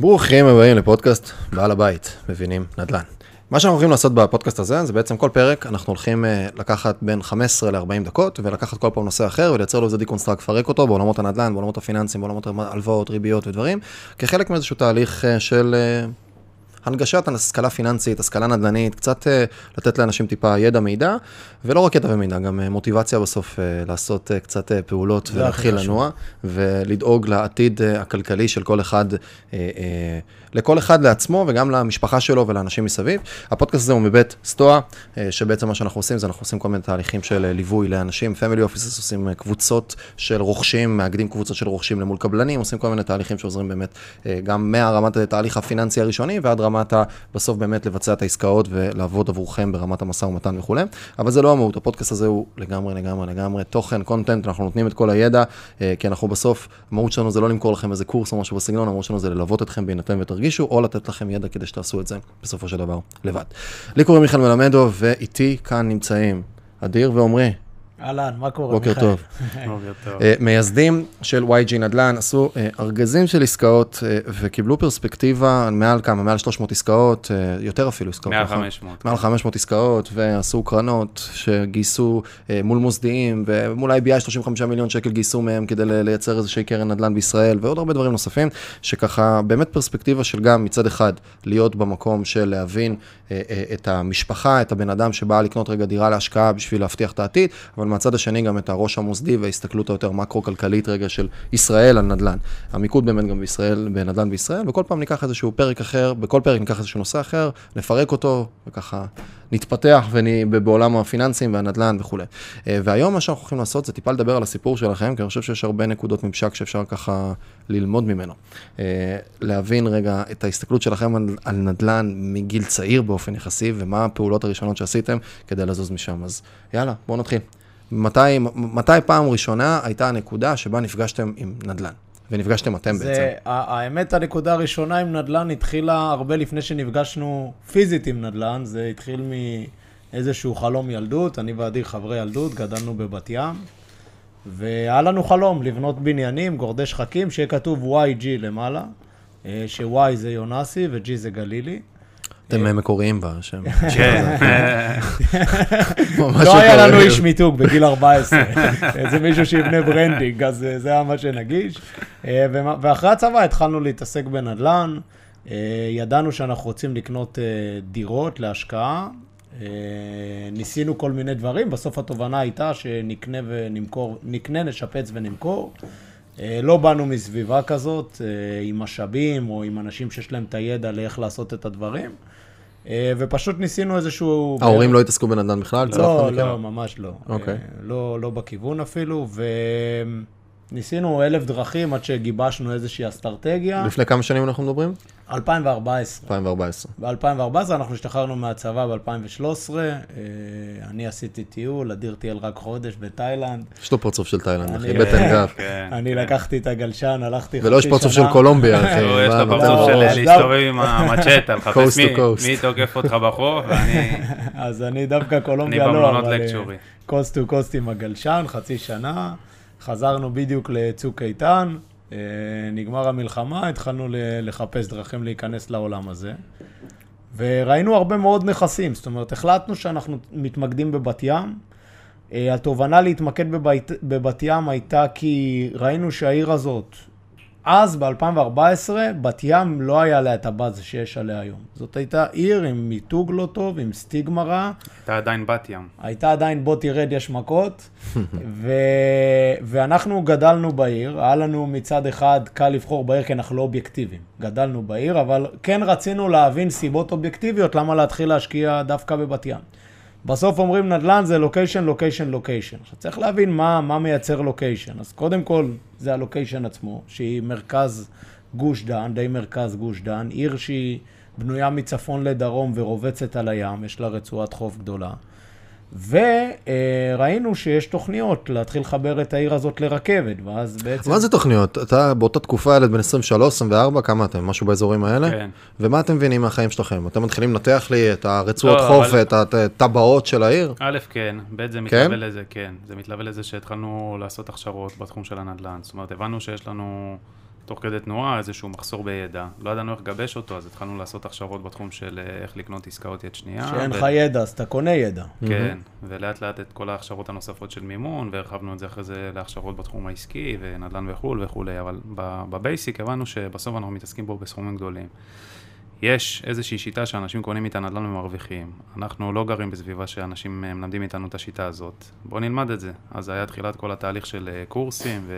ברוכים הבאים לפודקאסט בעל הבית, מבינים נדל"ן. מה שאנחנו הולכים לעשות בפודקאסט הזה, זה בעצם כל פרק אנחנו הולכים אה, לקחת בין 15 ל-40 דקות, ולקחת כל פעם נושא אחר ולייצר לו איזה deconstruct, לפרק אותו בעולמות הנדל"ן, בעולמות הפיננסיים, בעולמות הלוואות, ריביות ודברים, כחלק מאיזשהו תהליך אה, של אה, הנגשת השכלה פיננסית, השכלה נדל"נית, קצת uh, לתת לאנשים טיפה ידע, מידע, ולא רק ידע ומידע, גם uh, מוטיבציה בסוף uh, לעשות uh, קצת uh, פעולות ולהתחיל לנוע, ולדאוג לעתיד uh, הכלכלי של כל אחד. Uh, uh, לכל אחד לעצמו וגם למשפחה שלו ולאנשים מסביב. הפודקאסט הזה הוא מבית סטואה, שבעצם מה שאנחנו עושים זה אנחנו עושים כל מיני תהליכים של ליווי לאנשים, family offices עושים קבוצות של רוכשים, מאגדים קבוצות של רוכשים למול קבלנים, עושים כל מיני תהליכים שעוזרים באמת גם מהרמת התהליך הפיננסי הראשוני ועד רמת ה... בסוף באמת לבצע את העסקאות ולעבוד עבורכם ברמת המשא ומתן וכולי. אבל זה לא המהות, הפודקאסט הזה הוא לגמרי, לגמרי, לגמרי תוכן, content, אנחנו נותנים את כל הידע, כי אנחנו בסוף, המהות שלנו זה לא למכור לכם איזה קורס או משהו בסגנון, המהות שלנו זה ללוות אתכם בהינתן ותרגישו, או לתת לכם ידע כדי שתעשו את זה בסופו של דבר לבד. לי קוראים מיכאל מלמדו, ואיתי כאן נמצאים אדיר ועומרי. אהלן, מה קורה, בוקר טוב. בוקר טוב. אה, מייסדים של YG נדל"ן עשו אה, ארגזים של עסקאות אה, וקיבלו פרספקטיבה מעל כמה, מעל 300 עסקאות, יותר אפילו עסקאות. מעל 500. נכון? מעל 500 עסקאות, ועשו קרנות שגייסו מול מוסדיים, ומול IBI 35 מיליון שקל גייסו מהם כדי לייצר איזושהי קרן נדל"ן בישראל, ועוד הרבה דברים נוספים, שככה באמת פרספקטיבה של גם מצד אחד להיות במקום של להבין את המשפחה, את הבן אדם שבא לקנות רגע דירה להשקעה בשביל להבטיח את העתיד, אבל מהצד השני גם את הראש המוסדי וההסתכלות היותר מקרו-כלכלית רגע של ישראל על נדל"ן. המיקוד באמת גם בישראל, בנדל"ן בישראל, וכל פעם ניקח איזשהו פרק אחר, בכל פרק ניקח איזשהו נושא אחר, נפרק אותו, וככה נתפתח וני, בעולם הפיננסים והנדל"ן וכולי. אה, והיום מה שאנחנו הולכים לעשות זה טיפה לדבר על הסיפור שלכם, כי אני חושב שיש הרבה נקודות ממשק שאפשר ככה ללמוד ממנו. אה, להבין רגע את ההסתכלות שלכם על, על נדל"ן מגיל צעיר באופן יחסי, ומה הפעולות הראשונות שעשיתם כדי לזוז משם. אז יאללה, בואו נתחיל. מתי, מתי פעם ראשונה הייתה הנקודה שבה נפגשתם עם נדל"ן? ונפגשתם אתם זה, בעצם. האמת, הנקודה הראשונה עם נדל"ן התחילה הרבה לפני שנפגשנו פיזית עם נדל"ן. זה התחיל מאיזשהו חלום ילדות. אני ואדיר חברי ילדות, גדלנו בבת ים. והיה לנו חלום לבנות בניינים, גורדי שחקים, שיהיה כתוב YG למעלה, אה, ש-Y זה יונסי ו-G זה גלילי. אתם אה, מקוריים בשם. כן. לא היה לנו איש מיתוג בגיל 14, איזה מישהו שיבנה branding, אז אה, זה היה מה שנגיש. אה, ואחרי הצבא התחלנו להתעסק בנדל"ן, ידענו שאנחנו רוצים לקנות דירות להשקעה, ניסינו כל מיני דברים, בסוף התובנה הייתה שנקנה ונמכור, נקנה, נשפץ ונמכור. לא באנו מסביבה כזאת, עם משאבים או עם אנשים שיש להם את הידע לאיך לעשות את הדברים. אה, ופשוט ניסינו איזשהו... ההורים לא התעסקו בנדל"ן בכלל? לא, לא, ממש לא. אוקיי. אה, לא, לא בכיוון אפילו, וניסינו אלף דרכים עד שגיבשנו איזושהי אסטרטגיה. לפני כמה שנים אנחנו מדברים? 2014. 2014. ב-2014 אנחנו השתחררנו מהצבא ב-2013, אה, אני עשיתי טיול, אדיר טייל רק חודש בתאילנד. יש לו פרצוף של תאילנד, אחי, בטן גב. כן. אני לקחתי את הגלשן, הלכתי חצי שנה. ולא יש פרצוף של קולומביה, אחי. יש לו פרצוף של להסתובב עם המצ'טה, לחפש מי תוקף אותך בחוף, ואני... אז אני דווקא קולומביה לא, אבל... קוסט טו קוסט עם הגלשן, חצי שנה. חזרנו בדיוק לצוק איתן. אה, נגמר המלחמה, התחלנו לחפש דרכים להיכנס לעולם הזה. וראינו הרבה מאוד נכסים, זאת אומרת, החלטנו שאנחנו מתמקדים בבת ים. אה, התובנה להתמקד בבית, בבת ים הייתה כי ראינו שהעיר הזאת אז, ב-2014, בת ים לא היה לה את הבאז שיש עליה היום. זאת הייתה עיר עם מיתוג לא טוב, עם סטיגמה רע. הייתה עדיין בת ים. הייתה עדיין בוא תרד, יש מכות. ו... ואנחנו גדלנו בעיר, היה לנו מצד אחד קל לבחור בעיר כי אנחנו לא אובייקטיביים. גדלנו בעיר, אבל כן רצינו להבין סיבות אובייקטיביות למה להתחיל להשקיע דווקא בבת ים. בסוף אומרים נדל"ן זה לוקיישן, לוקיישן, לוקיישן. עכשיו צריך להבין מה, מה מייצר לוקיישן. אז קודם כל זה הלוקיישן עצמו, שהיא מרכז גוש דן, די מרכז גוש דן, עיר שהיא בנויה מצפון לדרום ורובצת על הים, יש לה רצועת חוף גדולה. וראינו שיש תוכניות להתחיל לחבר את העיר הזאת לרכבת, ואז בעצם... מה זה תוכניות? אתה באותה תקופה, ילד בן 23, 24, כמה אתם? משהו באזורים האלה? כן. ומה אתם מבינים מהחיים שלכם? אתם מתחילים לנתח לי את הרצועות לא, חוף, אבל... את הטבעות של העיר? א', כן, ב', זה מתלווה כן? לזה, כן. זה מתלווה לזה שהתחלנו לעשות הכשרות בתחום של הנדל"ן. זאת אומרת, הבנו שיש לנו תוך כדי תנועה, איזשהו מחסור בידע. לא ידענו איך לגבש אותו, אז התחלנו לעשות הכשרות בתחום של אה, איך לקנות עסקאות יד שנייה. שאין לך ו... ידע, אז אתה קונה ידע. כן, mm-hmm. ולאט לאט את כל ההכשרות הנוספות של מימון, והרחבנו את זה אחרי זה להכשרות בתחום העסקי, ונדל"ן וכו' וכולי, אבל בבייסיק הבנו שבסוף אנחנו מתעסקים בו בסכומים גדולים. יש איזושהי שיטה שאנשים קונים איתה נדל"ן ומרוויחים. אנחנו לא גרים בסביבה שאנשים אה, מלמדים איתנו את השיטה הזאת. בואו נלמד את זה. אז היה תחילת כל התהליך של אה, קורסים,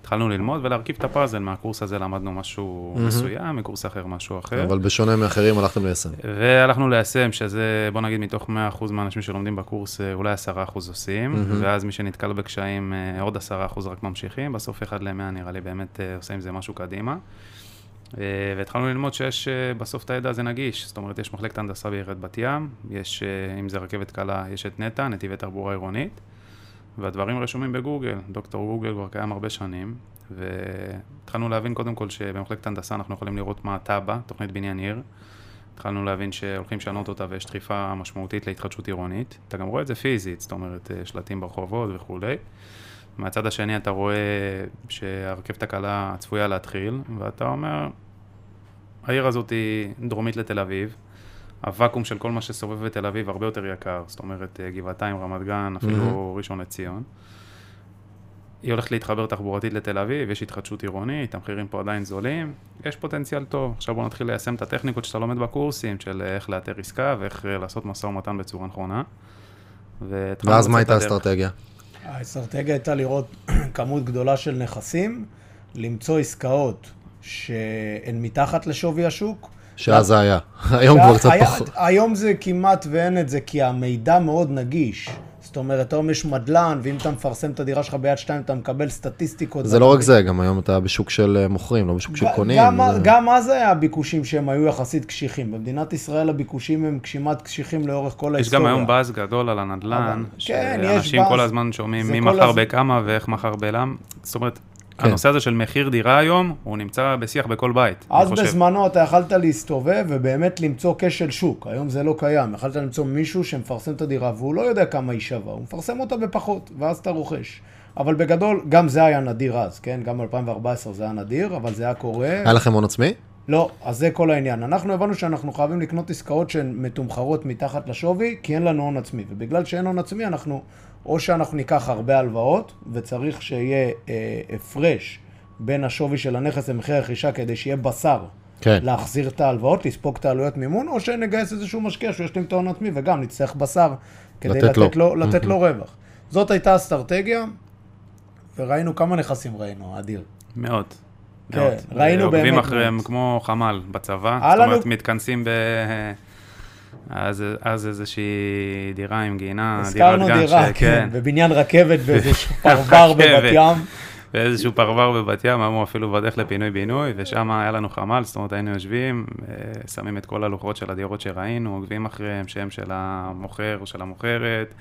והתחלנו ללמוד ולהרכיב את הפאזל. מהקורס הזה למדנו משהו mm-hmm. מסוים, מקורס אחר משהו אחר. אבל בשונה מאחרים הלכתם ליישם. והלכנו ליישם, שזה, בוא נגיד, מתוך 100% מהאנשים שלומדים בקורס, אה, אולי 10% עושים, mm-hmm. ואז מי שנתקל בקשיים, עוד 10% רק ממשיכים. בסוף 1 ל-100 נראה לי באמת עושה עם זה משהו קדימה. אה, והתחלנו ללמוד שיש אה, בסוף את הידע הזה נגיש, זאת אומרת יש מחלקת הנדסה בעיריית בת ים, יש, אה, אם זה רכבת קלה, יש את נטע, נתיבי תחבורה עירונית, והדברים רשומים בגוגל, דוקטור גוגל כבר קיים הרבה שנים, והתחלנו להבין קודם כל שבמחלקת הנדסה אנחנו יכולים לראות מה התב"ע, תוכנית בניין עיר, התחלנו להבין שהולכים לשנות אותה ויש דחיפה משמעותית להתחדשות עירונית, אתה גם רואה את זה פיזית, זאת אומרת שלטים ברחובות וכולי. מהצד השני אתה רואה שהרכבת הקלה צפויה להתחיל, ואתה אומר, העיר הזאת היא דרומית לתל אביב, הוואקום של כל מה שסובב בתל אביב הרבה יותר יקר, זאת אומרת גבעתיים, רמת גן, אפילו mm-hmm. ראשון לציון. היא הולכת להתחבר תחבורתית לתל אביב, יש התחדשות עירונית, המחירים פה עדיין זולים, יש פוטנציאל טוב. עכשיו בוא נתחיל ליישם את הטכניקות שאתה לומד בקורסים, של איך לאתר עסקה ואיך לעשות משא ומתן בצורה נכונה. ואז מה הייתה האסטרטגיה? האסטרטגיה הייתה לראות כמות גדולה של נכסים, למצוא עסקאות שהן מתחת לשווי השוק. שאז זה היה, היום כבר קצת פחות. היום זה כמעט ואין את זה, כי המידע מאוד נגיש. זאת אומרת, היום יש מדלן, ואם אתה מפרסם את הדירה שלך ביד שתיים, אתה מקבל סטטיסטיקות. זה לא רק זה, גם היום אתה בשוק של אה, מוכרים, לא בשוק של קונים. גם אז היה ביקושים שהם היו יחסית קשיחים. במדינת ישראל הביקושים הם כמעט קשיחים לאורך כל ההיסטוריה. יש גם היום באז גדול על הנדלן. כן. שאנשים כל הזמן שומעים מי מכר בכמה ואיך מכר בלם. זאת אומרת, כן. הנושא הזה של מחיר דירה היום, הוא נמצא בשיח בכל בית, אז בזמנו אתה יכלת להסתובב ובאמת למצוא כשל שוק, היום זה לא קיים. יכלת למצוא מישהו שמפרסם את הדירה והוא לא יודע כמה היא שווה, הוא מפרסם אותה בפחות, ואז אתה רוכש. אבל בגדול, גם זה היה נדיר אז, כן? גם ב-2014 זה היה נדיר, אבל זה היה קורה. היה לכם הון עצמי? לא, אז זה כל העניין. אנחנו הבנו שאנחנו חייבים לקנות עסקאות שהן מתומחרות מתחת לשווי, כי אין לנו הון עצמי. ובגלל שאין הון עצמי, אנחנו או שאנחנו ניקח הרבה הלוואות, וצריך שיהיה אה, הפרש בין השווי של הנכס למחיר הרכישה כדי שיהיה בשר. כן. להחזיר את ההלוואות, לספוג את העלויות מימון, או שנגייס איזשהו משקיע שהוא ישלים את ההון עצמי, וגם נצטרך בשר כדי לתת, לתת, לו. לו, לתת לו רווח. זאת הייתה אסטרטגיה, וראינו כמה נכסים ראינו, אדיר. מאות. כן, ראינו באמת. עוקבים אחריהם כמו חמ"ל בצבא, זאת אומרת, מתכנסים ב... אז, אז איזושהי דירה עם גינה, דירת גן. הזכרנו דירה, ש... כן, בבניין רכבת באיזשהו פרבר בבת ים. באיזשהו פרבר בבת ים, אמרו אפילו בדרך לפינוי-בינוי, ושם היה לנו חמ"ל, זאת אומרת היינו יושבים, אה, שמים את כל הלוחות של הדירות שראינו, עוקבים אחריהם, שם של המוכר או של המוכרת,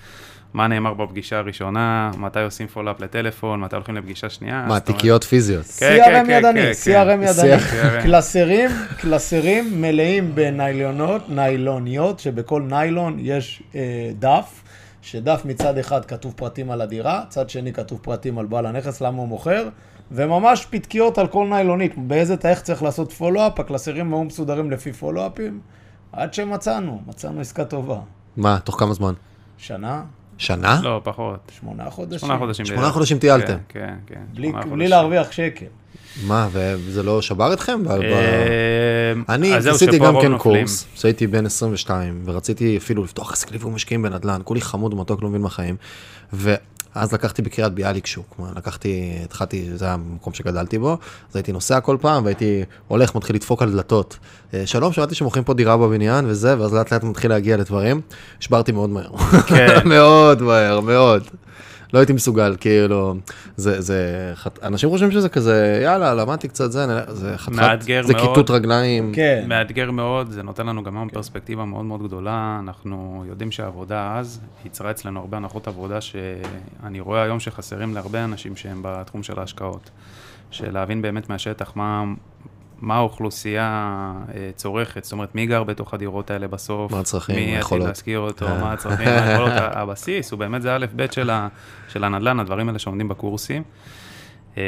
מה נאמר בפגישה הראשונה, מתי עושים follow-up לטלפון, מתי הולכים לפגישה שנייה. מה, תיקיות פיזיות. כן, כן, CRM ידני, CRM ידני. קלסרים, קלסרים מלאים בניילונות, ניילוניות, שבכל ניילון יש אה, דף. שדף מצד אחד כתוב פרטים על הדירה, צד שני כתוב פרטים על בעל הנכס, למה הוא מוכר, וממש פתקיות על כל ניילונית, באיזה תאריך צריך לעשות follow-up, הקלסרים היו מסודרים לפי follow-up ים, עד שמצאנו, מצאנו עסקה טובה. מה, תוך כמה זמן? שנה. שנה? לא, פחות. שמונה חודשים. שמונה חודשים. שמונה חודשים טיילתם. כן, כן, כן. בלי, בלי להרוויח שקל. מה, וזה לא שבר אתכם? אה, אני עשיתי גם כן קורס, כשהייתי בן 22, ורציתי אפילו לפתוח עסק ליווי משקיעים בנדל"ן, כולי חמוד ומתוק, לא מבין מה חיים. ואז לקחתי בקריית ביאליק שוק, לקחתי, התחלתי, זה המקום שגדלתי בו, אז הייתי נוסע כל פעם, והייתי הולך, מתחיל לדפוק על דלתות. אה, שלום, שמעתי שמוכרים פה דירה בבניין וזה, ואז לאט לאט מתחיל להגיע לדברים. השברתי מאוד מהר. כן. מאוד מהר, מאוד. לא הייתי מסוגל, כאילו, זה, זה, אנשים חושבים שזה כזה, יאללה, למדתי קצת זה, זה חתיכת, זה כיתות רגליים. כן. מאתגר מאוד, זה נותן לנו גם היום פרספקטיבה מאוד מאוד גדולה, אנחנו יודעים שהעבודה אז ייצרה אצלנו הרבה הנחות עבודה שאני רואה היום שחסרים להרבה אנשים שהם בתחום של ההשקעות. של להבין באמת מהשטח מה, מה האוכלוסייה אה, צורכת, זאת אומרת, מי גר בתוך הדירות האלה בסוף, מה הצרכים, מי יתחיל להשכיר אותו, אה. מה הצרכים, מה היכולות, הבסיס הוא באמת זה א' ב' של, של הנדל"ן, הדברים האלה שעומדים בקורסים. אה,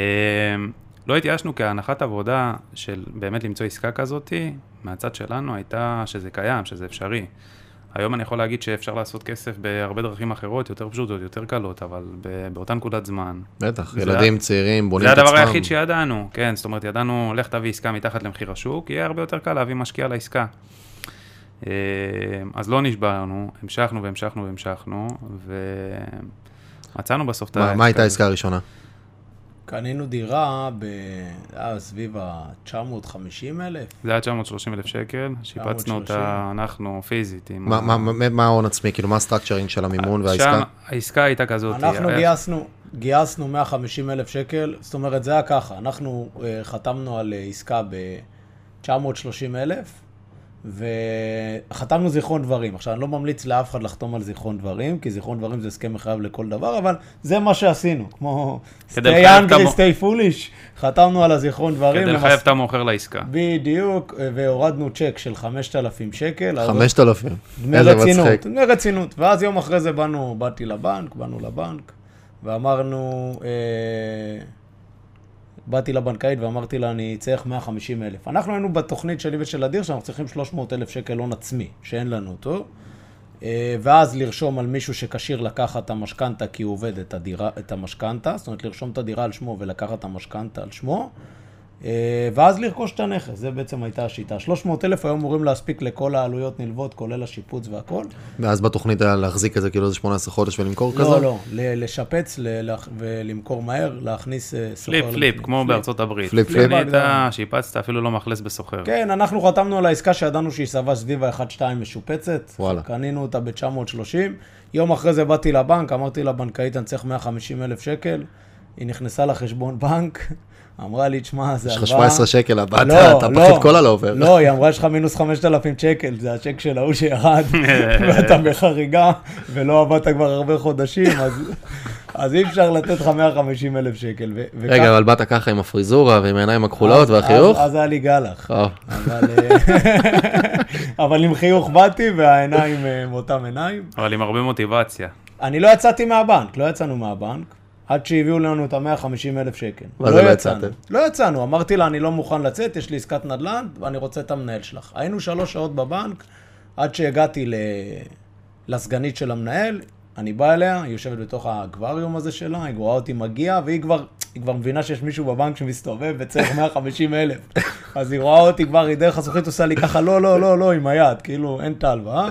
לא התייאשנו כי ההנחת עבודה של באמת למצוא עסקה כזאתי, מהצד שלנו הייתה שזה קיים, שזה אפשרי. היום אני יכול להגיד שאפשר לעשות כסף בהרבה דרכים אחרות, יותר פשוטות, יותר קלות, אבל באותה נקודת זמן. בטח, ילדים, צעירים, בונים את עצמם. זה הדבר היחיד שידענו, כן, זאת אומרת, ידענו, לך תביא עסקה מתחת למחיר השוק, יהיה הרבה יותר קל להביא משקיע לעסקה. אה, אז לא נשברנו, המשכנו והמשכנו והמשכנו, ומצאנו בסוף את ה... מה הייתה העסקה הראשונה? קנינו דירה ב... היה סביב ה-950 אלף. זה היה 930 אלף שקל, שיפצנו אותה אנחנו פיזית. מה, ה... מה, מה ההון עצמי, כאילו מה ה structuring של המימון והעסקה? שם העסקה הייתה כזאת. אנחנו. גייסנו, גייסנו 150 אלף שקל, זאת אומרת זה היה ככה, אנחנו uh, חתמנו על uh, עסקה ב-930 אלף, וחתמנו זיכרון דברים. עכשיו, אני לא ממליץ לאף אחד לחתום על זיכרון דברים, כי זיכרון דברים זה הסכם מחייב לכל דבר, אבל זה מה שעשינו, כמו stay angry, stay foolish, חתמנו על הזיכרון דברים. כדי לחייב את המוכר לעסקה. בדיוק, והורדנו צ'ק של 5,000 שקל. 5,000? דמי רצינות, דמי רצינות. ואז יום אחרי זה באנו, באתי לבנק, באנו לבנק, ואמרנו... אה, באתי לבנקאית ואמרתי לה, אני צריך 150 אלף. אנחנו היינו בתוכנית שלי ושל אדיר, שאנחנו צריכים 300 אלף שקל הון עצמי, שאין לנו אותו. אה, ואז לרשום על מישהו שכשיר לקחת את המשכנתה כי הוא עובד את, את המשכנתה, זאת אומרת לרשום את הדירה על שמו ולקחת את המשכנתה על שמו. אה, ואז לרכוש את הנכס, זה בעצם הייתה השיטה. 300 אלף היו אמורים להספיק לכל העלויות נלוות, כולל השיפוץ והכל. ואז בתוכנית היה להחזיק את זה כאילו איזה 18 חודש ולמכור לא, כזה? לא, לא, לשפץ ולמכור מהר, להכניס אה, סוחר. flip, flip, כמו בארצות הברית. flip, flip. קנית, שיפצת, אפילו לא מאכלס בסוחר. כן, אנחנו חתמנו על העסקה שידענו שהיא סבבה סביב ה-1-2 משופצת. וואלה. קנינו אותה ב-930. יום אחרי זה באתי לבנק, אמרתי לבנקאית, אני צריך 150 אלף שקל. היא נכנסה לחשבון בנק. אמרה לי, תשמע, זה הלוואה... יש לך 17 שקל, אתה לא, פחית לא. כולה אובר. לא, היא אמרה, יש לך מינוס 5,000 שקל, זה הצ'ק של ההוא שירד, ואתה בחריגה, ולא עבדת כבר הרבה חודשים, אז... אז אי אפשר לתת לך 150 אלף שקל. רגע, אבל באת ככה עם הפריזורה ועם העיניים הכחולות והחיוך? אז היה לי גלח. אה, אבל עם חיוך באתי והעיניים אה, עם אותם עיניים. אבל עם הרבה מוטיבציה. אני לא יצאתי מהבנק, לא יצאנו מהבנק. עד שהביאו לנו את ה-150 אלף שקל. מה זה לא יצאתם? לא יצאנו, אמרתי לה, אני לא מוכן לצאת, יש לי עסקת נדל"ן, ואני רוצה את המנהל שלך. היינו שלוש שעות בבנק, עד שהגעתי ל... לסגנית של המנהל, אני בא אליה, היא יושבת בתוך הגבריום הזה שלה, היא רואה אותי מגיע, והיא כבר, כבר מבינה שיש מישהו בבנק שמסתובב וצריך 150 אלף. אז היא רואה אותי כבר, היא דרך הזכוכית עושה לי ככה, לא, לא, לא, לא, עם היד, כאילו, אין את ההלוואה.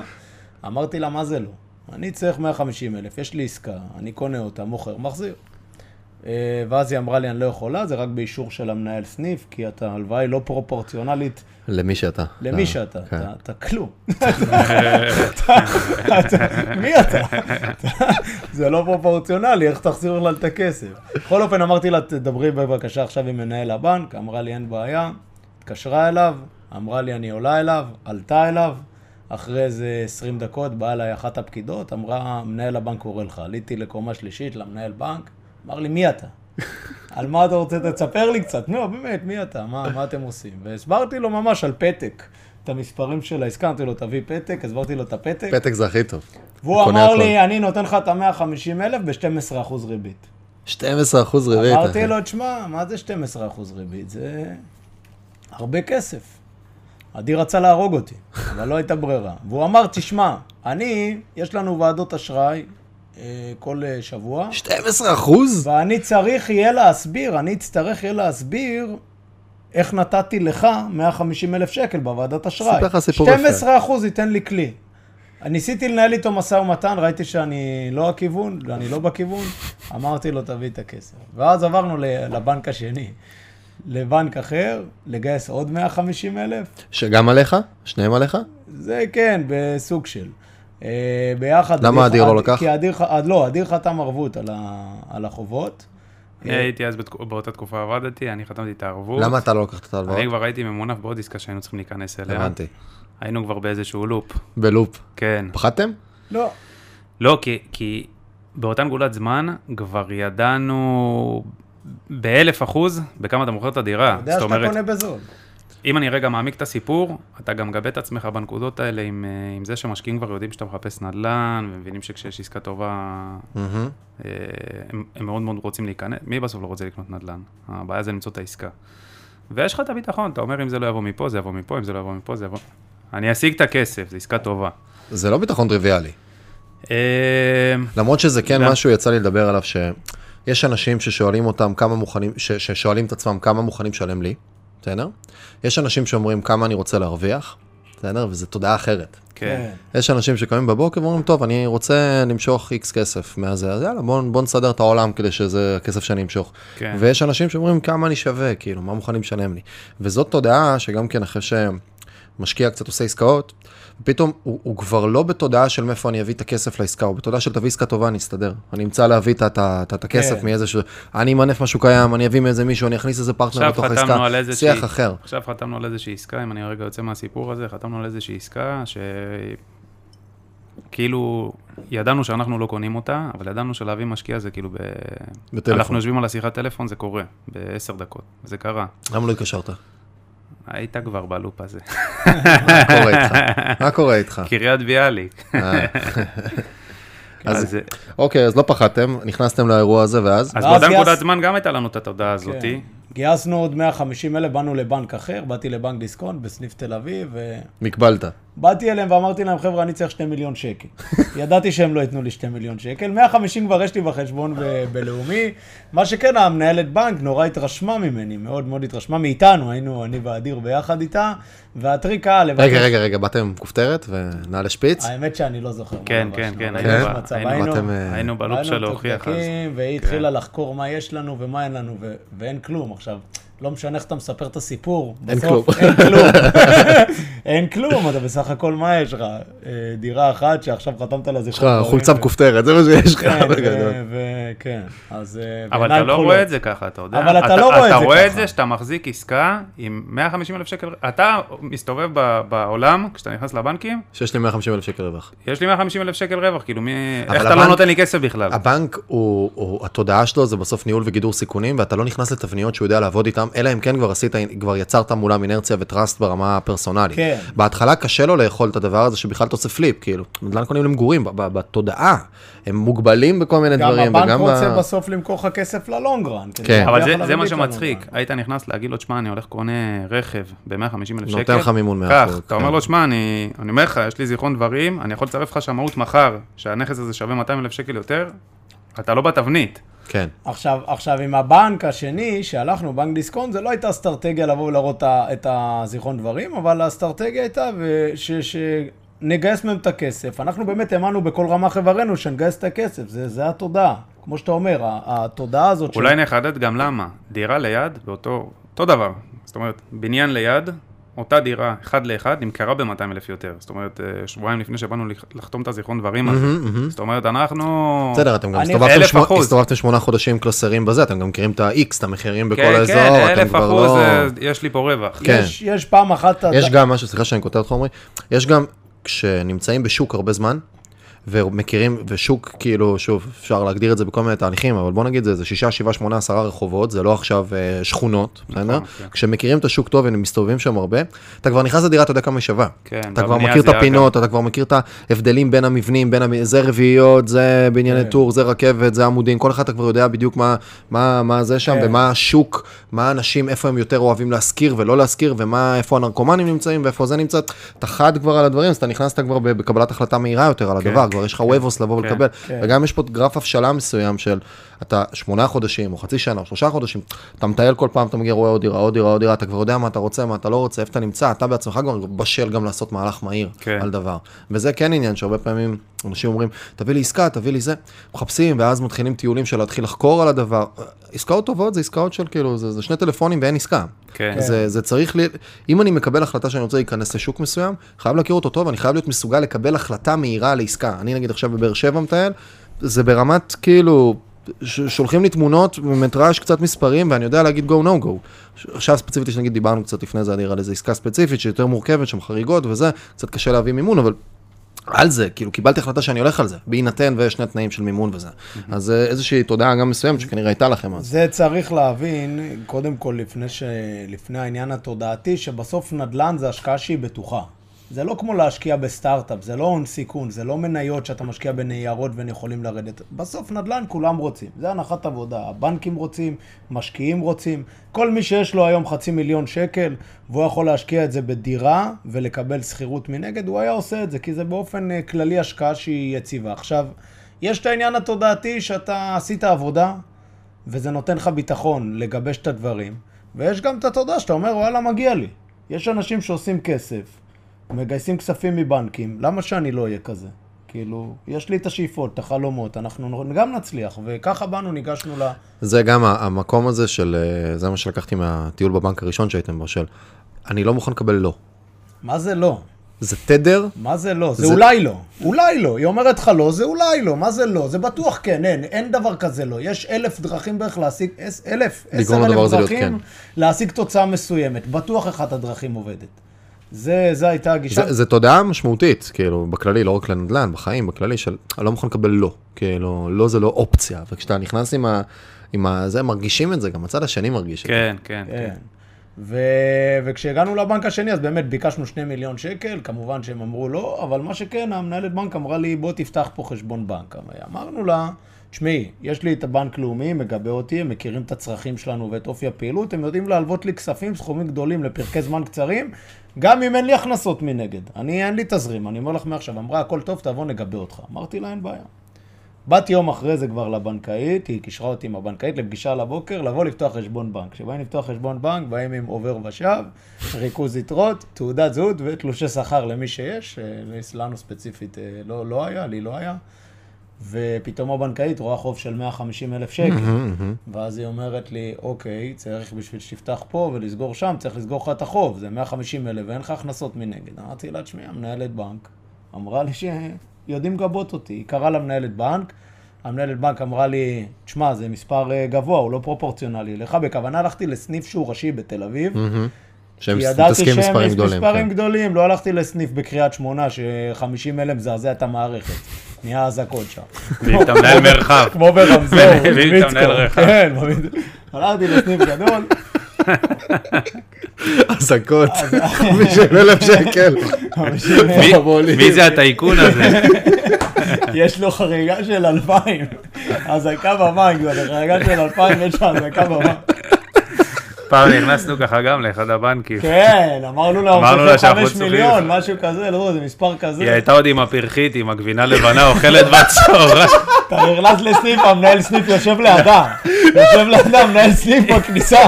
אמרתי לה, מה זה לא? אני צריך 150 אלף, יש לי עסקה, אני קונה אותה, מוכר, מחזיר. אה, ואז היא אמרה לי, אני לא יכולה, זה רק באישור של המנהל סניף, כי אתה, הלוואה היא לא פרופורציונלית. למי שאתה. למי שאתה, כן. אתה כלום. מי אתה? זה לא פרופורציונלי, איך תחזיר לה את הכסף? בכל אופן, אמרתי לה, תדברי בבקשה עכשיו עם מנהל הבנק, אמרה לי, אין בעיה, התקשרה אליו, אמרה לי, אני עולה אליו, עלתה אליו. אחרי איזה 20 דקות באה אליי אחת הפקידות, אמרה, מנהל הבנק קורא לך. עליתי לקומה שלישית למנהל בנק, אמר לי, מי אתה? על מה אתה רוצה? תספר לי קצת. נו, באמת, מי אתה? מה, מה אתם עושים? והסברתי לו ממש על פתק. את המספרים של העסקה, אמרתי לו, תביא פתק, הסברתי לו את הפתק. פתק זה הכי טוב. והוא אמר לי, אני נותן לך את ה-150 אלף ב-12% ריבית. 12% ריבית. אמרתי לו, תשמע, מה זה 12% ריבית? זה הרבה כסף. עדי רצה להרוג אותי, אבל לא הייתה ברירה. והוא אמר, תשמע, אני, יש לנו ועדות אשראי, אה, כל אה, שבוע. 12 אחוז? ואני צריך יהיה להסביר, אני אצטרך יהיה להסביר איך נתתי לך 150 אלף שקל בוועדת אשראי. סיפר לך סיפור יפה. 12 אחוז ייתן לי כלי. ניסיתי לנהל איתו משא ומתן, ראיתי שאני לא הכיוון, אני לא בכיוון, אמרתי לו, תביא את הכסף. ואז עברנו לבנק השני, לבנק אחר, לגייס עוד 150 אלף. שגם עליך? שניהם עליך? זה כן, בסוג של. אה, ביחד. למה אדיר לא לקח? כי אדיר, לא, אדיר חתם ערבות על, ה, על החובות. אני הייתי אז באותה תקופה עבדתי, אני חתמתי את הערבות. למה אתה לא לקחת את ההלוואות? אני כבר הייתי ממונף בעוד עסקה שהיינו צריכים להיכנס אליה. הבנתי. היינו כבר באיזשהו לופ. בלופ. כן. פחדתם? לא. לא, כי, כי באותה נקודת זמן כבר ידענו באלף אחוז בכמה אתה מוכר את הדירה. אתה יודע שאתה קונה בזול. אם אני רגע מעמיק את הסיפור, אתה גם מגבה את עצמך בנקודות האלה עם, אה, עם זה שמשקיעים כבר יודעים שאתה מחפש נדל"ן, ומבינים שכשיש עסקה טובה, mm-hmm. הם, הם מאוד מאוד רוצים להיכנס. מי בסוף לא רוצה לקנות נדל"ן? הבעיה זה למצוא את העסקה. ויש לך את הביטחון, אתה אומר אם זה לא יבוא מפה, זה יבוא מפה, אם זה לא יבוא מפה, זה יבוא... אני אשיג את הכסף, זו עסקה טובה. זה לא ביטחון טריוויאלי. למרות שזה כן משהו, יצא לי לדבר עליו, שיש אנשים ששואלים אותם כמה מוכנים, ששואלים את עצמם כמה מוכנים לשלם לי. בסדר? יש אנשים שאומרים כמה אני רוצה להרוויח, בסדר? וזו תודעה אחרת. כן. יש אנשים שקמים בבוקר ואומרים, טוב, אני רוצה למשוך איקס כסף מהזה, אז יאללה, בוא, בוא נסדר את העולם כדי שזה הכסף שאני אמשוך. כן. ויש אנשים שאומרים, כמה אני שווה, כאילו, מה מוכנים לשלם לי? וזאת תודעה שגם כן אחרי שמשקיע קצת עושה עסקאות, פתאום הוא, הוא כבר לא בתודעה של מאיפה אני אביא את הכסף לעסקה, הוא בתודעה של תביא עסקה טובה, אני אסתדר. אני אמצא להביא את הכסף כן. מאיזה ש... אני אמנף משהו קיים, אני אביא מאיזה מישהו, אני אכניס איזה פרטנר בתוך העסקה, שיח שהיא, אחר. עכשיו חתמנו על איזושהי עסקה, אם אני רגע יוצא מהסיפור הזה, חתמנו על איזושהי עסקה ש... כאילו, ידענו שאנחנו לא קונים אותה, אבל ידענו שלהביא משקיע זה כאילו ב... בטלפון. אנחנו יושבים על השיחת טלפון, זה קורה, בעשר דקות, זה קרה. למה לא התקשרת? היית כבר בלופ הזה. מה קורה איתך? מה קורה איתך? קריית ביאליק. אה. אז אוקיי, אז לא פחדתם, נכנסתם לאירוע הזה ואז? אז באותה נקודת זמן גם הייתה לנו את התודעה הזאתי. כן. גייסנו עוד 150 אלף, באנו לבנק אחר, באתי לבנק דיסקונט בסניף תל אביב, ו... מקבלת. באתי אליהם ואמרתי להם, חבר'ה, אני צריך 2 מיליון שקל. ידעתי שהם לא ייתנו לי 2 מיליון שקל, 150 כבר יש לי בחשבון ב- בלאומי. מה שכן, המנהלת בנק נורא התרשמה ממני, מאוד מאוד התרשמה מאיתנו, היינו אני ואדיר ביחד איתה, והטריק היה לבקש... רגע, רגע, רגע, באתם עם כופתרת ונעל לשפיץ? האמת שאני לא זוכר. כן, כן, כן, היינו בלופ של להוכיח אז. והיא התחילה כן. לחקור מה יש לנו ומה אין לנו, ואין כלום. עכשיו, לא משנה איך אתה מספר את הסיפור, אין כלום. אין כלום. אין כלום, אתה בסך הכל, מה יש לך? אה, דירה אחת שעכשיו חתמת על איזה... יש לך חולצה מכופתרת, זה מה שיש לך. כן, כן, אז... אה, אבל אתה לא רואה את זה ככה, אתה יודע. אבל אתה לא רואה את זה ככה. אתה רואה את זה שאתה מחזיק עסקה עם 150 אלף שקל, אתה מסתובב בעולם, כשאתה נכנס לבנקים... שיש לי 150 אלף שקל רווח. יש לי 150 אלף שקל רווח, כאילו מי... איך אתה לא נותן לי כסף בכלל? הבנק, התודעה שלו זה בסוף ניהול וגידור סיכונים, ואתה לא נכנס לתבניות שהוא יודע לעבוד איתם, אלא אם כן כבר עשית, כבר יצרת מולם אינרציה וטראסט ברמה הפרסונלית. כן. בהתחלה קשה לו לאכול את הדבר הזה שבכלל אתה עושה פליפ, כאילו, נדל"ן קונים למגורים, בתודעה, הם מוגבלים בכל מיני דברים. גם הבנק רוצה ב... בסוף למכור לך כסף ללונגרן. כן. אבל זה, זה מה שמצחיק, היית נכנס להגיד לו, תשמע, אני הולך קונה רכב ב-150 אלף שקל. נותן לך מימון 100%. כך, אתה כן. אומר לו, תשמע, אני, אני אומר לך, יש לי זיכרון דברים, אני יכול לצרף לך שמאות מחר, שהנכס הזה שווה 200 אלף שקל יותר, אתה לא בתבנית. כן. עכשיו, עכשיו, עם הבנק השני, שהלכנו, בנק דיסקונט, זה לא הייתה אסטרטגיה לבוא ולהראות את הזיכרון דברים, אבל האסטרטגיה הייתה ש, שנגייס מהם את הכסף. אנחנו באמת האמנו בכל רמ"ח איברנו שנגייס את הכסף, זה, זה התודעה. כמו שאתה אומר, התודעה הזאת... אולי ש... נחדד גם למה. דירה ליד, באותו אותו דבר. זאת אומרת, בניין ליד, אותה דירה, אחד לאחד, נמכרה ב-200 אלף יותר. זאת אומרת, אה, שבועיים לפני שבאנו לחתום את הזיכרון דברים הזה. זאת אומרת, אנחנו... בסדר, אתם גם הסתובבתם שמונה חודשים קלוסרים בזה, אתם גם מכירים את ה-X, את המחירים בכל כן, האזור, כן, אלף אחוז, יש לי פה רווח. כן. יש פעם אחת... יש גם משהו, סליחה שאני כותב אותך, עמרי, יש גם, כשנמצאים בשוק הרבה זמן, ומכירים, ושוק, כאילו, שוב, אפשר להגדיר את זה בכל מיני תהליכים, אבל בוא נגיד, זה, זה שישה, שבעה, שמונה, עשרה רחובות, זה לא עכשיו אה, שכונות, נכון, בסדר? כן. כשמכירים את השוק טוב ומסתובבים שם הרבה, אתה כבר נכנס לדירה, אתה יודע כמה היא שווה. כן, אתה כבר מכיר את הפינות, גם... אתה כבר מכיר את ההבדלים בין המבנים, בין המ... זה רביעיות, זה בנייני כן. טור, זה רכבת, זה עמודים, כל אחד אתה כבר יודע בדיוק מה, מה, מה זה שם, כן. ומה השוק, מה האנשים, איפה הם יותר אוהבים להשכיר ולא להשכיר, ומה, איפה הנרקומנים נמצאים, ואיפה זה נמצא. אתה חד כבר על הדברים, אז אתה נכנסת כבר בקבלת החלטה מהירה יותר על כן. הדבר, כבר יש לך וובוס לבוא כן, ולקבל, כן. וגם יש פה גרף הבשלה מסוים של אתה שמונה חודשים, או חצי שנה, או שלושה חודשים, אתה מטייל כל פעם, אתה מגיע, רואה עוד דירה, עוד דירה, עוד דירה, אתה כבר יודע מה אתה רוצה, מה אתה לא רוצה, איפה אתה נמצא, אתה בעצמך כבר בשל גם לעשות מהלך מהיר כן. על דבר. וזה כן עניין שהרבה פעמים אנשים אומרים, תביא לי עסקה, תביא לי זה, מחפשים, ואז מתחילים טיולים של להתחיל לחקור על הדבר. עסקאות טובות זה עסקאות של כאילו, זה, זה שני טלפונים ואין עסקה. כן. זה, זה צריך, לי, אם אני מקבל החלטה שאני רוצה להיכנס לשוק מסוים, חייב להכיר אותו טוב, אני חייב להיות מסוגל לקבל החלטה מהירה לעסקה. אני נגיד עכשיו בבאר שבע מטייל, זה ברמת כאילו, שולחים לי תמונות ומטראז' קצת מספרים, ואני יודע להגיד go no go. עכשיו ספציפית, שנגיד דיברנו קצת לפני זה, על איזה עסקה ספציפית שיותר מורכבת, שם חריגות וזה, קצת קשה להביא מימון, אבל על זה, כאילו קיבלתי החלטה שאני הולך על זה, בהינתן ויש שני תנאים של מימון וזה. אז אה, איזושהי תודעה גם מסוימת שכנראה הייתה לכם אז. זה צריך להבין, קודם כל לפני, ש... לפני העניין התודעתי, שבסוף נדל"ן זה השקעה שהיא בטוחה. זה לא כמו להשקיע בסטארט-אפ, זה לא הון סיכון, זה לא מניות שאתה משקיע בניירות והן יכולים לרדת. בסוף נדל"ן כולם רוצים, זה הנחת עבודה. הבנקים רוצים, משקיעים רוצים. כל מי שיש לו היום חצי מיליון שקל, והוא יכול להשקיע את זה בדירה ולקבל שכירות מנגד, הוא היה עושה את זה, כי זה באופן אה, כללי השקעה שהיא יציבה. עכשיו, יש את העניין התודעתי שאתה עשית עבודה, וזה נותן לך ביטחון לגבש את הדברים, ויש גם את התודעה שאתה אומר, וואלה, מגיע לי. יש אנשים שעושים כסף, מגייסים כספים מבנקים, למה שאני לא אהיה כזה? כאילו, יש לי את השאיפות, את החלומות, אנחנו גם נצליח, וככה באנו, ניגשנו ל... זה גם המקום הזה של, אה, זה מה שלקחתי מהטיול בבנק הראשון שהייתם בו, של אני לא מוכן לקבל לא. מה זה לא? זה תדר? מה זה לא? זה, זה אולי לא. אולי לא. היא אומרת לך לא, זה אולי לא. מה זה לא? זה בטוח כן, אין. אין דבר כזה לא. יש אלף דרכים בערך להשיג, אלף, עשר אלף דרכים כן. להשיג תוצאה מסוימת. בטוח אחת הדרכים עובדת. זה, זה הייתה הגישה. זה, זה תודעה משמעותית, כאילו, בכללי, לא רק לנדל"ן, בחיים, בכללי, של אני לא מוכן לקבל לא. כאילו, לא זה לא אופציה. וכשאתה נכנס עם ה... עם ה... זה, מרגישים את זה, גם הצד השני מרגיש כן, את זה. כן, כן, כן. ו... וכשהגענו לבנק השני, אז באמת ביקשנו שני מיליון שקל, כמובן שהם אמרו לא, אבל מה שכן, המנהלת בנק אמרה לי, בוא תפתח פה חשבון בנק. אמרנו לה, תשמעי, יש לי את הבנק לאומי, מגבה אותי, הם מכירים את הצרכים שלנו ואת אופי הפעילות, הם יודעים להלוות לי כספים, סכומים גדולים לפרקי זמן קצרים, גם אם אין לי הכנסות מנגד. אני, אין לי תזרים, אני אומר לך מעכשיו, אמרה, הכל טוב, תבוא, נגבה אותך. אמרתי לה, אין בעיה. באתי יום אחרי זה כבר לבנקאית, היא קישרה אותי עם הבנקאית לפגישה לבוקר, לבוא לפתוח חשבון בנק. כשבאים לפתוח חשבון בנק, באים עם עובר ושב, ריכוז יתרות, תעודת זהות ותלושי שכר למי שיש, אה, לנו ספציפית אה, לא, לא היה, לי לא היה. ופתאום הבנקאית רואה חוב של 150 אלף שקל. ואז היא אומרת לי, אוקיי, צריך בשביל שתפתח פה ולסגור שם, צריך לסגור לך את החוב, זה 150 אלף ואין לך הכנסות מנגד. אמרתי לה, תשמעי, המנהלת בנק אמרה לי שיודעים לגבות אותי. היא קראה למנהלת בנק, המנהלת בנק אמרה לי, תשמע, זה מספר אה, גבוה, הוא לא פרופורציונלי לך. בכוונה הלכתי לסניף שהוא ראשי בתל אביב. שהם מתעסקים מספרים גדולים. מספרים כן. גדולים, לא הלכתי לסניף בקריית שמונה, ש-50 אלף מזעזע את המערכת. נהיה אזעקות שם. ואם אתה מנהל מרחב. כמו ברמזור, ואם אתה מנהל מרחב. כן, הלכתי לסניף גדול. אזעקות, 50 אלף שקל. מי זה הטייקון הזה? יש לו חריגה של 2,000. אזעקה בבנק, זה חריגה של 2,000, יש לו אזעקה בבנק. פעם נכנסנו ככה גם לאחד הבנקים. כן, אמרנו לה, אמרנו לה שאנחנו צריכים. מיליון, משהו כזה, לא זה מספר כזה. היא הייתה עוד עם הפרחית, עם הגבינה לבנה, אוכלת בצהריים. אתה נכנס לסניף, המנהל סניף יושב לידה. יושב לידה, מנהל סניף בכניסה.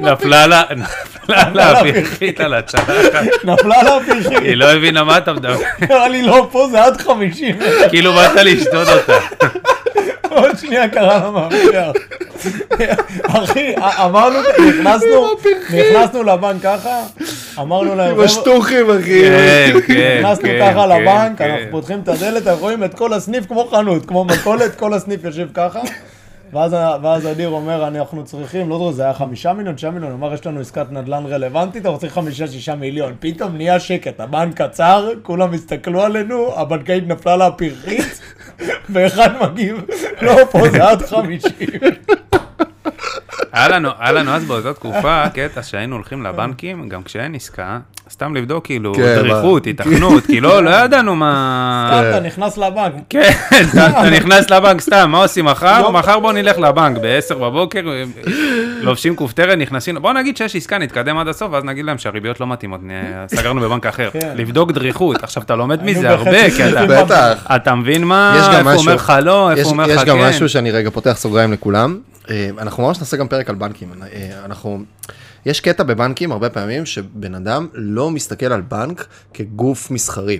נפלה לה... נפלה לה הפרחית על הצלחת. נפלה לה הפרחית. היא לא הבינה מה אתה מדבר. נראה לי לא פה, זה עד חמישים. כאילו באת לשתות אותה. עוד שנייה קרה מהמפתח. אחי, אמרנו, נכנסנו, נכנסנו לבנק ככה, אמרנו להם, עם השטוחים, אחי. כן, כן, נכנסנו כן, ככה כן, לבנק, כן. אנחנו פותחים את הדלת, אנחנו רואים את כל הסניף כמו חנות, כמו מכולת, כל הסניף יושב ככה. ואז, ואז אדיר אומר, אנחנו צריכים, לא יודע, זה היה חמישה מיליון, תשעה מיליון, אמר, יש לנו עסקת נדל"ן רלוונטית, אנחנו צריכים חמישה, שישה מיליון. פתאום נהיה שקט, הבנק קצר, כולם הסתכלו עלינו, הבנקאית נפלה לה פרחית, ואחד מגיב, לא, פה זה עד חמישים. היה לנו, אז באותה תקופה קטע שהיינו הולכים לבנקים, גם כשאין עסקה, סתם לבדוק כאילו כן, דריכות, היתכנות, כי לא, לא ידענו מה... סתם, אתה נכנס לבנק. כן, אתה אתה נכנס לבנק סתם, מה עושים מחר? מחר בוא נלך לבנק ב-10 בבוקר, לובשים כופתרת, נכנסים, בוא נגיד שיש עסקה, נתקדם עד הסוף, ואז נגיד להם שהריביות לא מתאימות, סגרנו בבנק אחר. כן. לבדוק דריכות, עכשיו אתה לומד מזה הרבה, כי אתה- בטח. אתה מבין מה, יש גם איפה אומר לך לא, איפה יש, הוא אומר יש לך גם כן. משהו שאני רגע פותח סוגריים לכולם. אה, אנחנו ממש נעשה גם פרק על בנקים. אה, אנחנו, יש קטע בבנקים הרבה פעמים שבן אדם לא מסתכל על בנק כגוף מסחרי.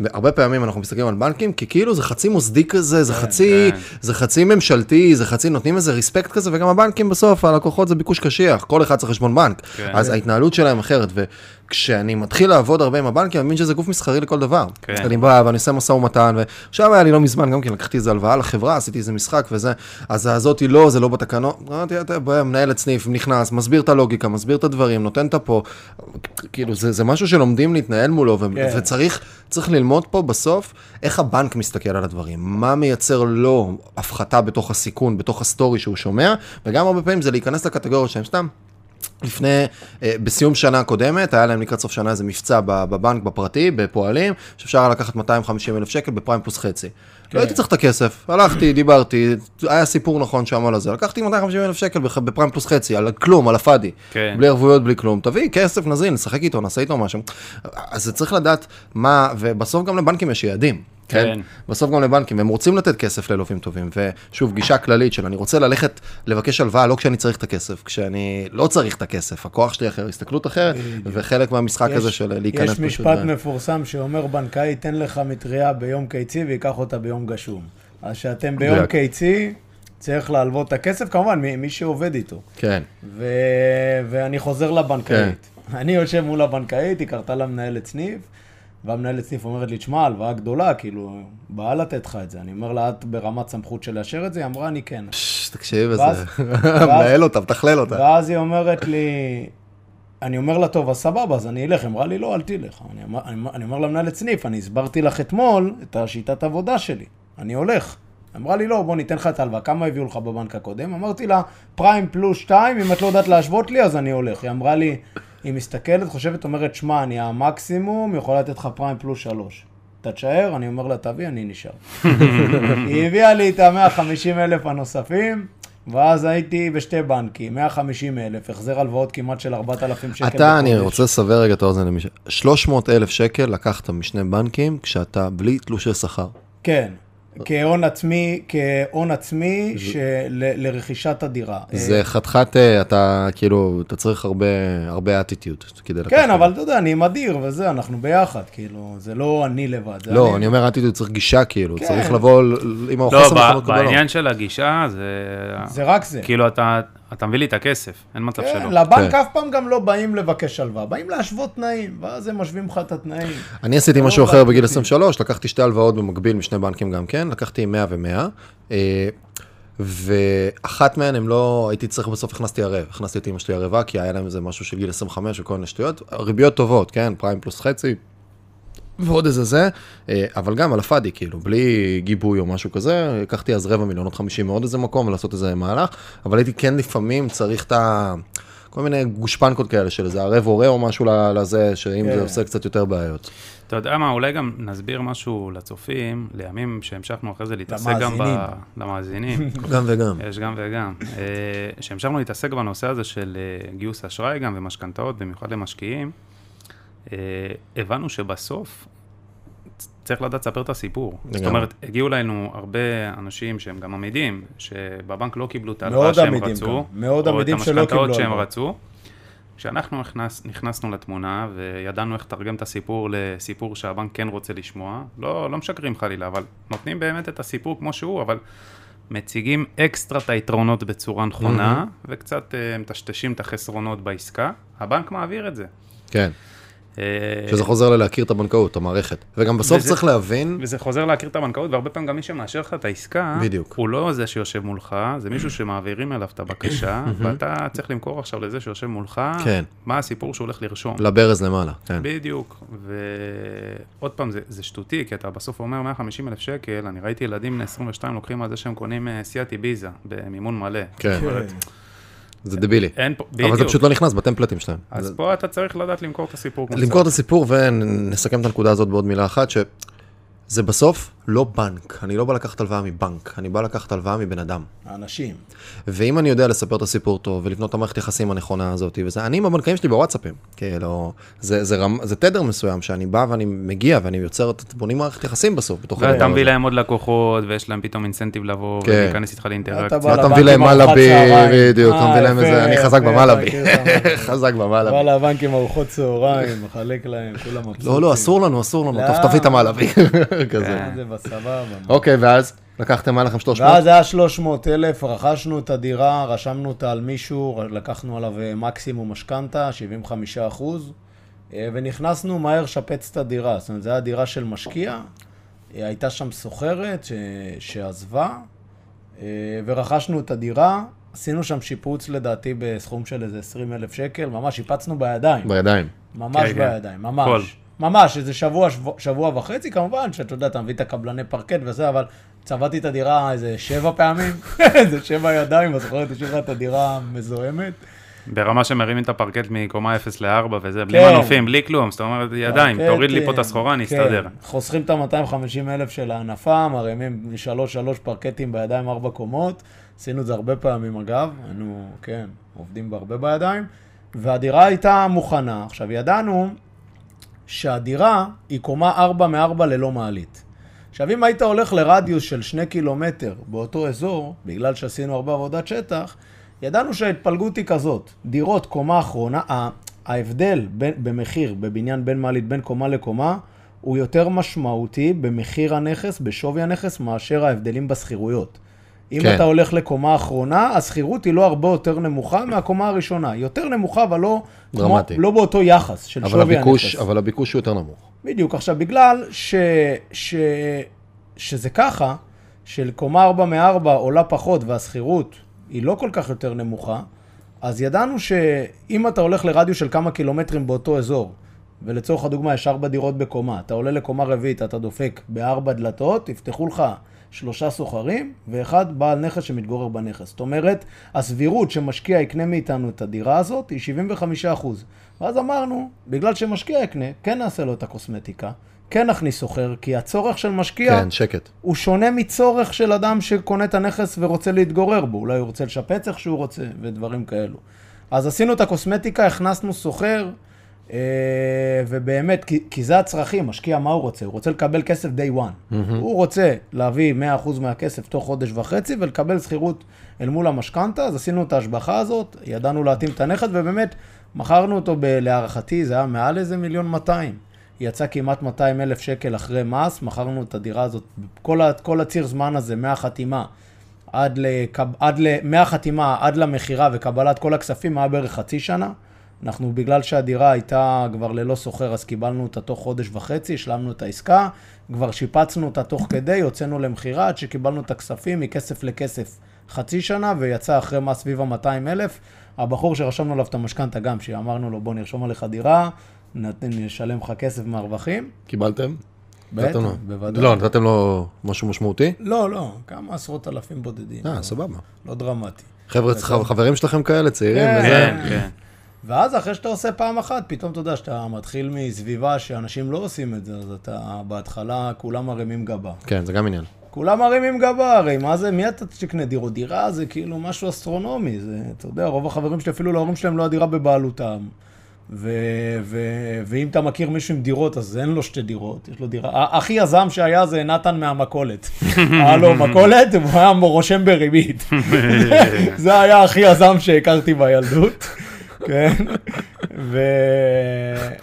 והרבה פעמים אנחנו מסתכלים על בנקים כי כאילו זה חצי מוסדי כזה, זה חצי, כן. זה חצי ממשלתי, זה חצי נותנים איזה ריספקט כזה, וגם הבנקים בסוף, הלקוחות זה ביקוש קשיח, כל אחד צריך חשבון בנק. כן. אז ההתנהלות שלהם אחרת, כשאני מתחיל לעבוד הרבה עם הבנקים, אני מבין שזה גוף מסחרי לכל דבר. כן. אני בא ואני עושה משא ומתן, ועכשיו היה לי לא מזמן, גם כן לקחתי איזה הלוואה לחברה, עשיתי איזה משחק וזה, אז הזאתי לא, זה לא בתקנות. אמרתי, אתה בא, מנהלת סניף, נכנס, מסביר את הלוגיקה, מסביר את הדברים, נותן את הפה. כאילו, זה, זה משהו שלומדים להתנהל מולו, ו- כן. וצריך צריך ללמוד פה בסוף איך הבנק מסתכל על הדברים, מה מייצר לו הפחתה בתוך הסיכון, בתוך ה story שהוא שומע, וגם הרבה פעמים זה להיכנס לקטגוריות שהם סתם. לפני, אה, בסיום שנה קודמת, היה להם לקראת סוף שנה איזה מבצע בבנק, בפרטי, בפועלים, שאפשר היה לקחת 250 אלף שקל בפריים פלוס חצי. לא הייתי צריך את הכסף, הלכתי, דיברתי, היה סיפור נכון שם על הזה, לקחתי 250 אלף שקל בפריים פלוס חצי, על כלום, על הפאדיחה. כן. בלי ערבויות, בלי כלום. תביא כסף, נזין, נשחק איתו, נעשה איתו משהו. אז זה צריך לדעת מה, ובסוף גם לבנקים יש יעדים. כן. כן. בסוף גם לבנקים, הם רוצים לתת כסף ללווים טובים. ושוב, גישה כללית של אני רוצה ללכת לבקש הלוואה לא כשאני צריך את הכסף, כשאני לא צריך את הכסף. הכוח שלי אחר, הסתכלות אחרת, וחלק מהמשחק הזה של להיכנס יש משפט מפורסם שאומר, בנקאי ייתן לך מטריה ביום קיצי ויקח אותה ביום גשום. אז שאתם ביום מדויק. קיצי, צריך להלוות את הכסף, כמובן, מי, מי שעובד איתו. כן. ו... ואני חוזר לבנקאית. כן. אני יושב מול הבנקאית, היא קרתה לה מנהלת סניף, והמנהלת סניף אומרת לי, תשמע, הלוואה גדולה, כאילו, באה לתת לך את זה. אני אומר לה, את ברמת סמכות של לאשר את זה? היא אמרה, אני כן. תקשיב איזה, מנהל אותה, מתכלל אותה. ואז היא אומרת לי, אני אומר לה, טוב, אז סבבה, אז אני אלך. אמרה לי, לא, אל תלך. אני, אני, אני אומר למנהלת סניף, אני הסברתי לך אתמול את השיטת עבודה שלי. אני הולך. אמרה לי, לא, בוא ניתן לך את ההלוואה. כמה הביאו לך בבנק הקודם? אמרתי לה, פריים פלוס שתיים, אם את לא יודעת להשוות לי, אז אני הולך. היא אמרה לי, היא מסתכלת, חושבת, אומרת, שמע, אני המקסימום, יכולה לתת לך פריים פלוס שלוש. אתה תשאר? אני אומר לה, תביא, אני נשאר. היא הביאה לי את ה-150 אלף הנוספים, ואז הייתי בשתי בנקים, 150 אלף, החזר הלוואות כמעט של 4,000 שקל אתה, אני. רוצה לסבר רגע את האוזן למי ש... 300 אלף שקל לקחת משני בנקים כשאתה בלי תלושי שכר. כן, כהון עצמי, כהון עצמי של, לרכישת הדירה. זה חתיכת, אה, אתה כאילו, אתה צריך הרבה, הרבה אטיטיוד כדי לקחת. כן, אבל אתה יודע, אני עם אדיר וזה, אנחנו ביחד, כאילו, זה לא אני לבד. לא, אני אומר אטיטיוד, צריך גישה כאילו, כן. צריך לבוא עם לא, החוסר גדולה. בעניין של הגישה, זה... זה רק זה. כאילו, אתה אתה מביא לי את הכסף, אין מצב כן, שלא. לבנק כן. אף פעם גם לא באים לבקש הלוואה, באים להשוות תנאים, ואז הם משווים לך את התנאים. אני עשיתי לא משהו בנק אחר בגיל בפנים. 23, לקחתי שתי הלוואות במקביל משני בנקים גם כן, לקחתי 100 ו-100, ואחת מהן הם לא, הייתי צריך בסוף, הכנסתי ערב, הכנסתי את אמא שלי ערבה, כי היה להם איזה משהו של גיל 25 וכל מיני שטויות, ריביות טובות, כן, פריים פלוס חצי, ועוד איזה זה, אה, אבל גם על הפאדי, כאילו, בלי גיבוי או משהו כזה, לקחתי אז רבע מיליון, עוד 50 מעוד איזה מקום ולעשות איזה מהלך, אבל הייתי כן לפעמים צריך את ה... כל מיני גושפנקות כאלה של איזה ערב הורה או משהו לזה, שאם כן. זה עושה קצת יותר בעיות. אתה יודע מה, אולי גם נסביר משהו לצופים, לימים שהמשכנו אחרי זה להתעסק גם ב... למאזינים. גם וגם. יש גם וגם. אה, שהמשכנו להתעסק בנושא הזה של אה, גיוס אשראי גם ומשכנתאות, במיוחד למשקיעים, הבנו שבסוף צריך לדעת לספר את הסיפור. זאת לגמרי. אומרת, הגיעו אלינו הרבה אנשים שהם גם עמידים, שבבנק לא קיבלו את ההלוואה שהם רצו, גם, מאוד או את המשכנתאות שהם. רצו. כשאנחנו נכנס, נכנסנו לתמונה וידענו איך לתרגם את הסיפור לסיפור שהבנק כן רוצה לשמוע, לא, לא משקרים חלילה, אבל נותנים באמת את הסיפור כמו שהוא, אבל מציגים אקסטרה את היתרונות בצורה נכונה, וקצת אה, מטשטשים את החסרונות בעסקה, הבנק מעביר את זה. כן, אה, שזה חוזר ללהכיר את הבנקאות, המערכת. וגם בסוף וזה- צריך להבין, וזה חוזר להכיר את הבנקאות, והרבה פעמים גם מי שמאשר לך את העסקה, בדיוק. הוא לא זה שיושב מולך, זה מישהו שמעבירים אליו את הבקשה, ואתה צריך למכור עכשיו לזה שיושב מולך, כן. מה הסיפור שהוא הולך לרשום. לברז למעלה, כן. בדיוק, ועוד פעם, זה, זה שטותי, כי אתה בסוף אומר 150 אלף שקל, אני ראיתי ילדים בני 22 לוקחים על זה שהם קונים אה, סיאט איביזה במימון מלא. כן. זה דבילי. אין פה, אבל זה בדיוק. פשוט לא נכנס בטמפלטים שלהם. אז זה- פה אתה צריך לדעת למכור את הסיפור למכור את. הסיפור ונסכם את הנקודה הזאת בעוד מילה אחת, שזה בסוף לא בנק. אני לא בא לקחת הלוואה מבנק, אני בא לקחת הלוואה מבן אדם. האנשים. ואם אני יודע לספר את הסיפור טוב ולבנות את המערכת יחסים הנכונה הזאת, וזה, אני עם הבנקאים שלי בוואטסאפים, כאילו, זה, זה, רמ, זה תדר מסוים שאני בא ואני מגיע ואני יוצר, את- בונים מערכת יחסים בסוף, בתוך הדבר ואתה מביא. להם עוד לקוחות, ויש להם פתאום אינסנטיב לבוא כן. ולהיכנס איתך לאינטראקציה. אתה מביא לבנק להם מלאבי. בדיוק, אתה אה, מביא להם איזה, אני חזק במלאבי, חזק במלאבי. בא לבנק עם ארוחות צהריים, מחלק להם, כולם מבסוטים. לא, לא, אסור לנו, אסור לנו, לא. טוב, תביא את המלאבי, כזה. אה, זה בסבבה. אוקיי, ואז לקחתם מה לכם 300? ואז היה 300 אלף, רכשנו את הדירה, רשמנו אותה על מישהו, לקחנו עליו אה, מקסימום משכנתה, 75 אחוז. ונכנסנו מהר לשפץ את הדירה. זאת אומרת, זו הייתה דירה של משקיע, הייתה שם סוחרת ש... שעזבה, ורכשנו את הדירה. עשינו שם שיפוץ לדעתי בסכום של איזה 20 אלף שקל, ממש שיפצנו בידיים. בידיים. ממש כן, כן. בידיים, ממש. כל. ממש, איזה שבוע, שבוע, שבוע וחצי, כמובן, שאתה יודע, אתה מביא את הקבלני פרקט וזה, אבל צבעתי את הדירה איזה שבע פעמים, איזה שבע ידיים, אז זוכרת, השאירה את הדירה מזוהמת. ברמה שמרימים את הפרקט מקומה 0 ל-4 וזה, כן. בלי מנופים, בלי כלום, זאת אומרת, ידיים, פרקט, תוריד לי פה את הסחורה, אני כן. אסתדר. כן. חוסכים את ה-250 אלף של ההנפה, מרימים משלוש שלוש פרקטים בידיים ארבע קומות, עשינו את זה הרבה פעמים אגב, היינו, כן, עובדים בהרבה בידיים, והדירה הייתה מוכנה. עכשיו, ידענו שהדירה היא קומה 4 מ-4 ללא מעלית. עכשיו, אם היית הולך לרדיוס של 2 קילומטר באותו אזור, בגלל שעשינו הרבה עבודת שטח, ידענו שההתפלגות היא כזאת, דירות קומה אחרונה, ההבדל בין, במחיר, בבניין בין מעלית, בין קומה לקומה, הוא יותר משמעותי במחיר הנכס, בשווי הנכס, מאשר ההבדלים בשכירויות. אם כן. אתה הולך לקומה אחרונה, השכירות היא לא הרבה יותר נמוכה מהקומה הראשונה. יותר נמוכה, אבל לא, כמו, לא באותו יחס של שווי הנכס. אבל הביקוש הוא יותר נמוך. בדיוק. עכשיו, בגלל ש, ש, שזה ככה, של קומה 4 מ-4 עולה פחות והשכירות היא לא כל כך יותר נמוכה, אז ידענו שאם אתה הולך לרדיו של כמה קילומטרים באותו אזור, ולצורך הדוגמה יש ארבע דירות בקומה, אתה עולה לקומה רביעית, אתה דופק בארבע דלתות, יפתחו לך שלושה סוחרים, ואחד בעל נכס שמתגורר בנכס. זאת אומרת, הסבירות שמשקיע יקנה מאיתנו את הדירה הזאת היא 75 אחוז. ואז אמרנו, בגלל שמשקיע יקנה, כן נעשה לו את הקוסמטיקה, כן נכניס סוחר, כי הצורך של משקיע... כן, שקט. הוא שונה מצורך של אדם שקונה את הנכס ורוצה להתגורר בו. אולי הוא רוצה לשפץ איך שהוא רוצה, ודברים כאלו. אז עשינו את הקוסמטיקה, הכנסנו סוחר, ובאמת, כי, כי זה הצרכים, משקיע, מה הוא רוצה? הוא רוצה לקבל כסף day one. Mm-hmm. הוא רוצה להביא 100% מהכסף תוך חודש וחצי ולקבל שכירות אל מול המשכנתה, אז עשינו את ההשבחה הזאת, ידענו להתאים את הנכד, ובאמת, מכרנו אותו, ב, להערכתי, זה היה מעל איזה מיליון 200. יצא כמעט 200 אלף שקל אחרי מס, מכרנו את הדירה הזאת, כל, כל הציר זמן הזה, מהחתימה עד, לקב, עד ל... מהחתימה עד למכירה וקבלת כל הכספים, היה בערך חצי שנה. אנחנו, בגלל שהדירה הייתה כבר ללא סוחר, אז קיבלנו אותה תוך חודש וחצי, השלמנו את העסקה, כבר שיפצנו אותה תוך כדי, הוצאנו למכירה עד שקיבלנו את הכספים מכסף לכסף חצי שנה, ויצא אחרי מס סביב ה-200 אלף. הבחור שרשמנו עליו את המשכנתה גם, שאמרנו לו, בוא נרשום עליך דירה, נשלם לך כסף מהרווחים. קיבלתם? בטח, בוודאי. לא, נתתם לו משהו משמעותי? לא, לא, כמה עשרות אלפים בודדים. אה, סבבה. לא דרמטי. חבר'ה, חברים שלכם כאלה, צעירים כן, וזה? כן, כן. ואז אחרי שאתה עושה פעם אחת, פתאום אתה יודע שאתה מתחיל מסביבה שאנשים לא עושים את זה, אז אתה בהתחלה כולם מרימים גבה. כן, זה גם עניין. כולם מרימים גבה, הרי מה זה, מי אתה תקנה דירות? דירה זה כאילו משהו אסטרונומי, זה, אתה יודע, רוב החברים שלי, אפילו להורים שלהם לא הדירה בבעלותם. ו, ו, ואם אתה מכיר מישהו עם דירות, אז אין לו שתי דירות, יש לו דירה. הכי יזם שהיה זה נתן מהמכולת. היה לו מכולת, הוא היה רושם בריבית. זה היה הכי יזם שהכרתי בילדות. כן? ו...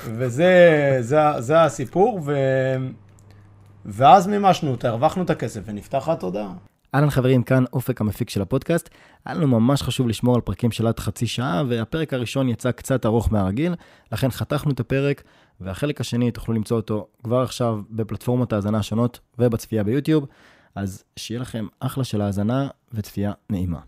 וזה זה, זה הסיפור, ו... ואז מימשנו אותה, הרווחנו את הכסף ונפתח התודעה. אהלן חברים, כאן אופק המפיק של הפודקאסט. היה לנו ממש חשוב לשמור על פרקים של עד חצי שעה, והפרק הראשון יצא קצת ארוך מהרגיל, לכן חתכנו את הפרק, והחלק השני תוכלו למצוא אותו כבר עכשיו בפלטפורמות ההאזנה השונות ובצפייה ביוטיוב, אז שיהיה לכם אחלה של האזנה וצפייה נעימה.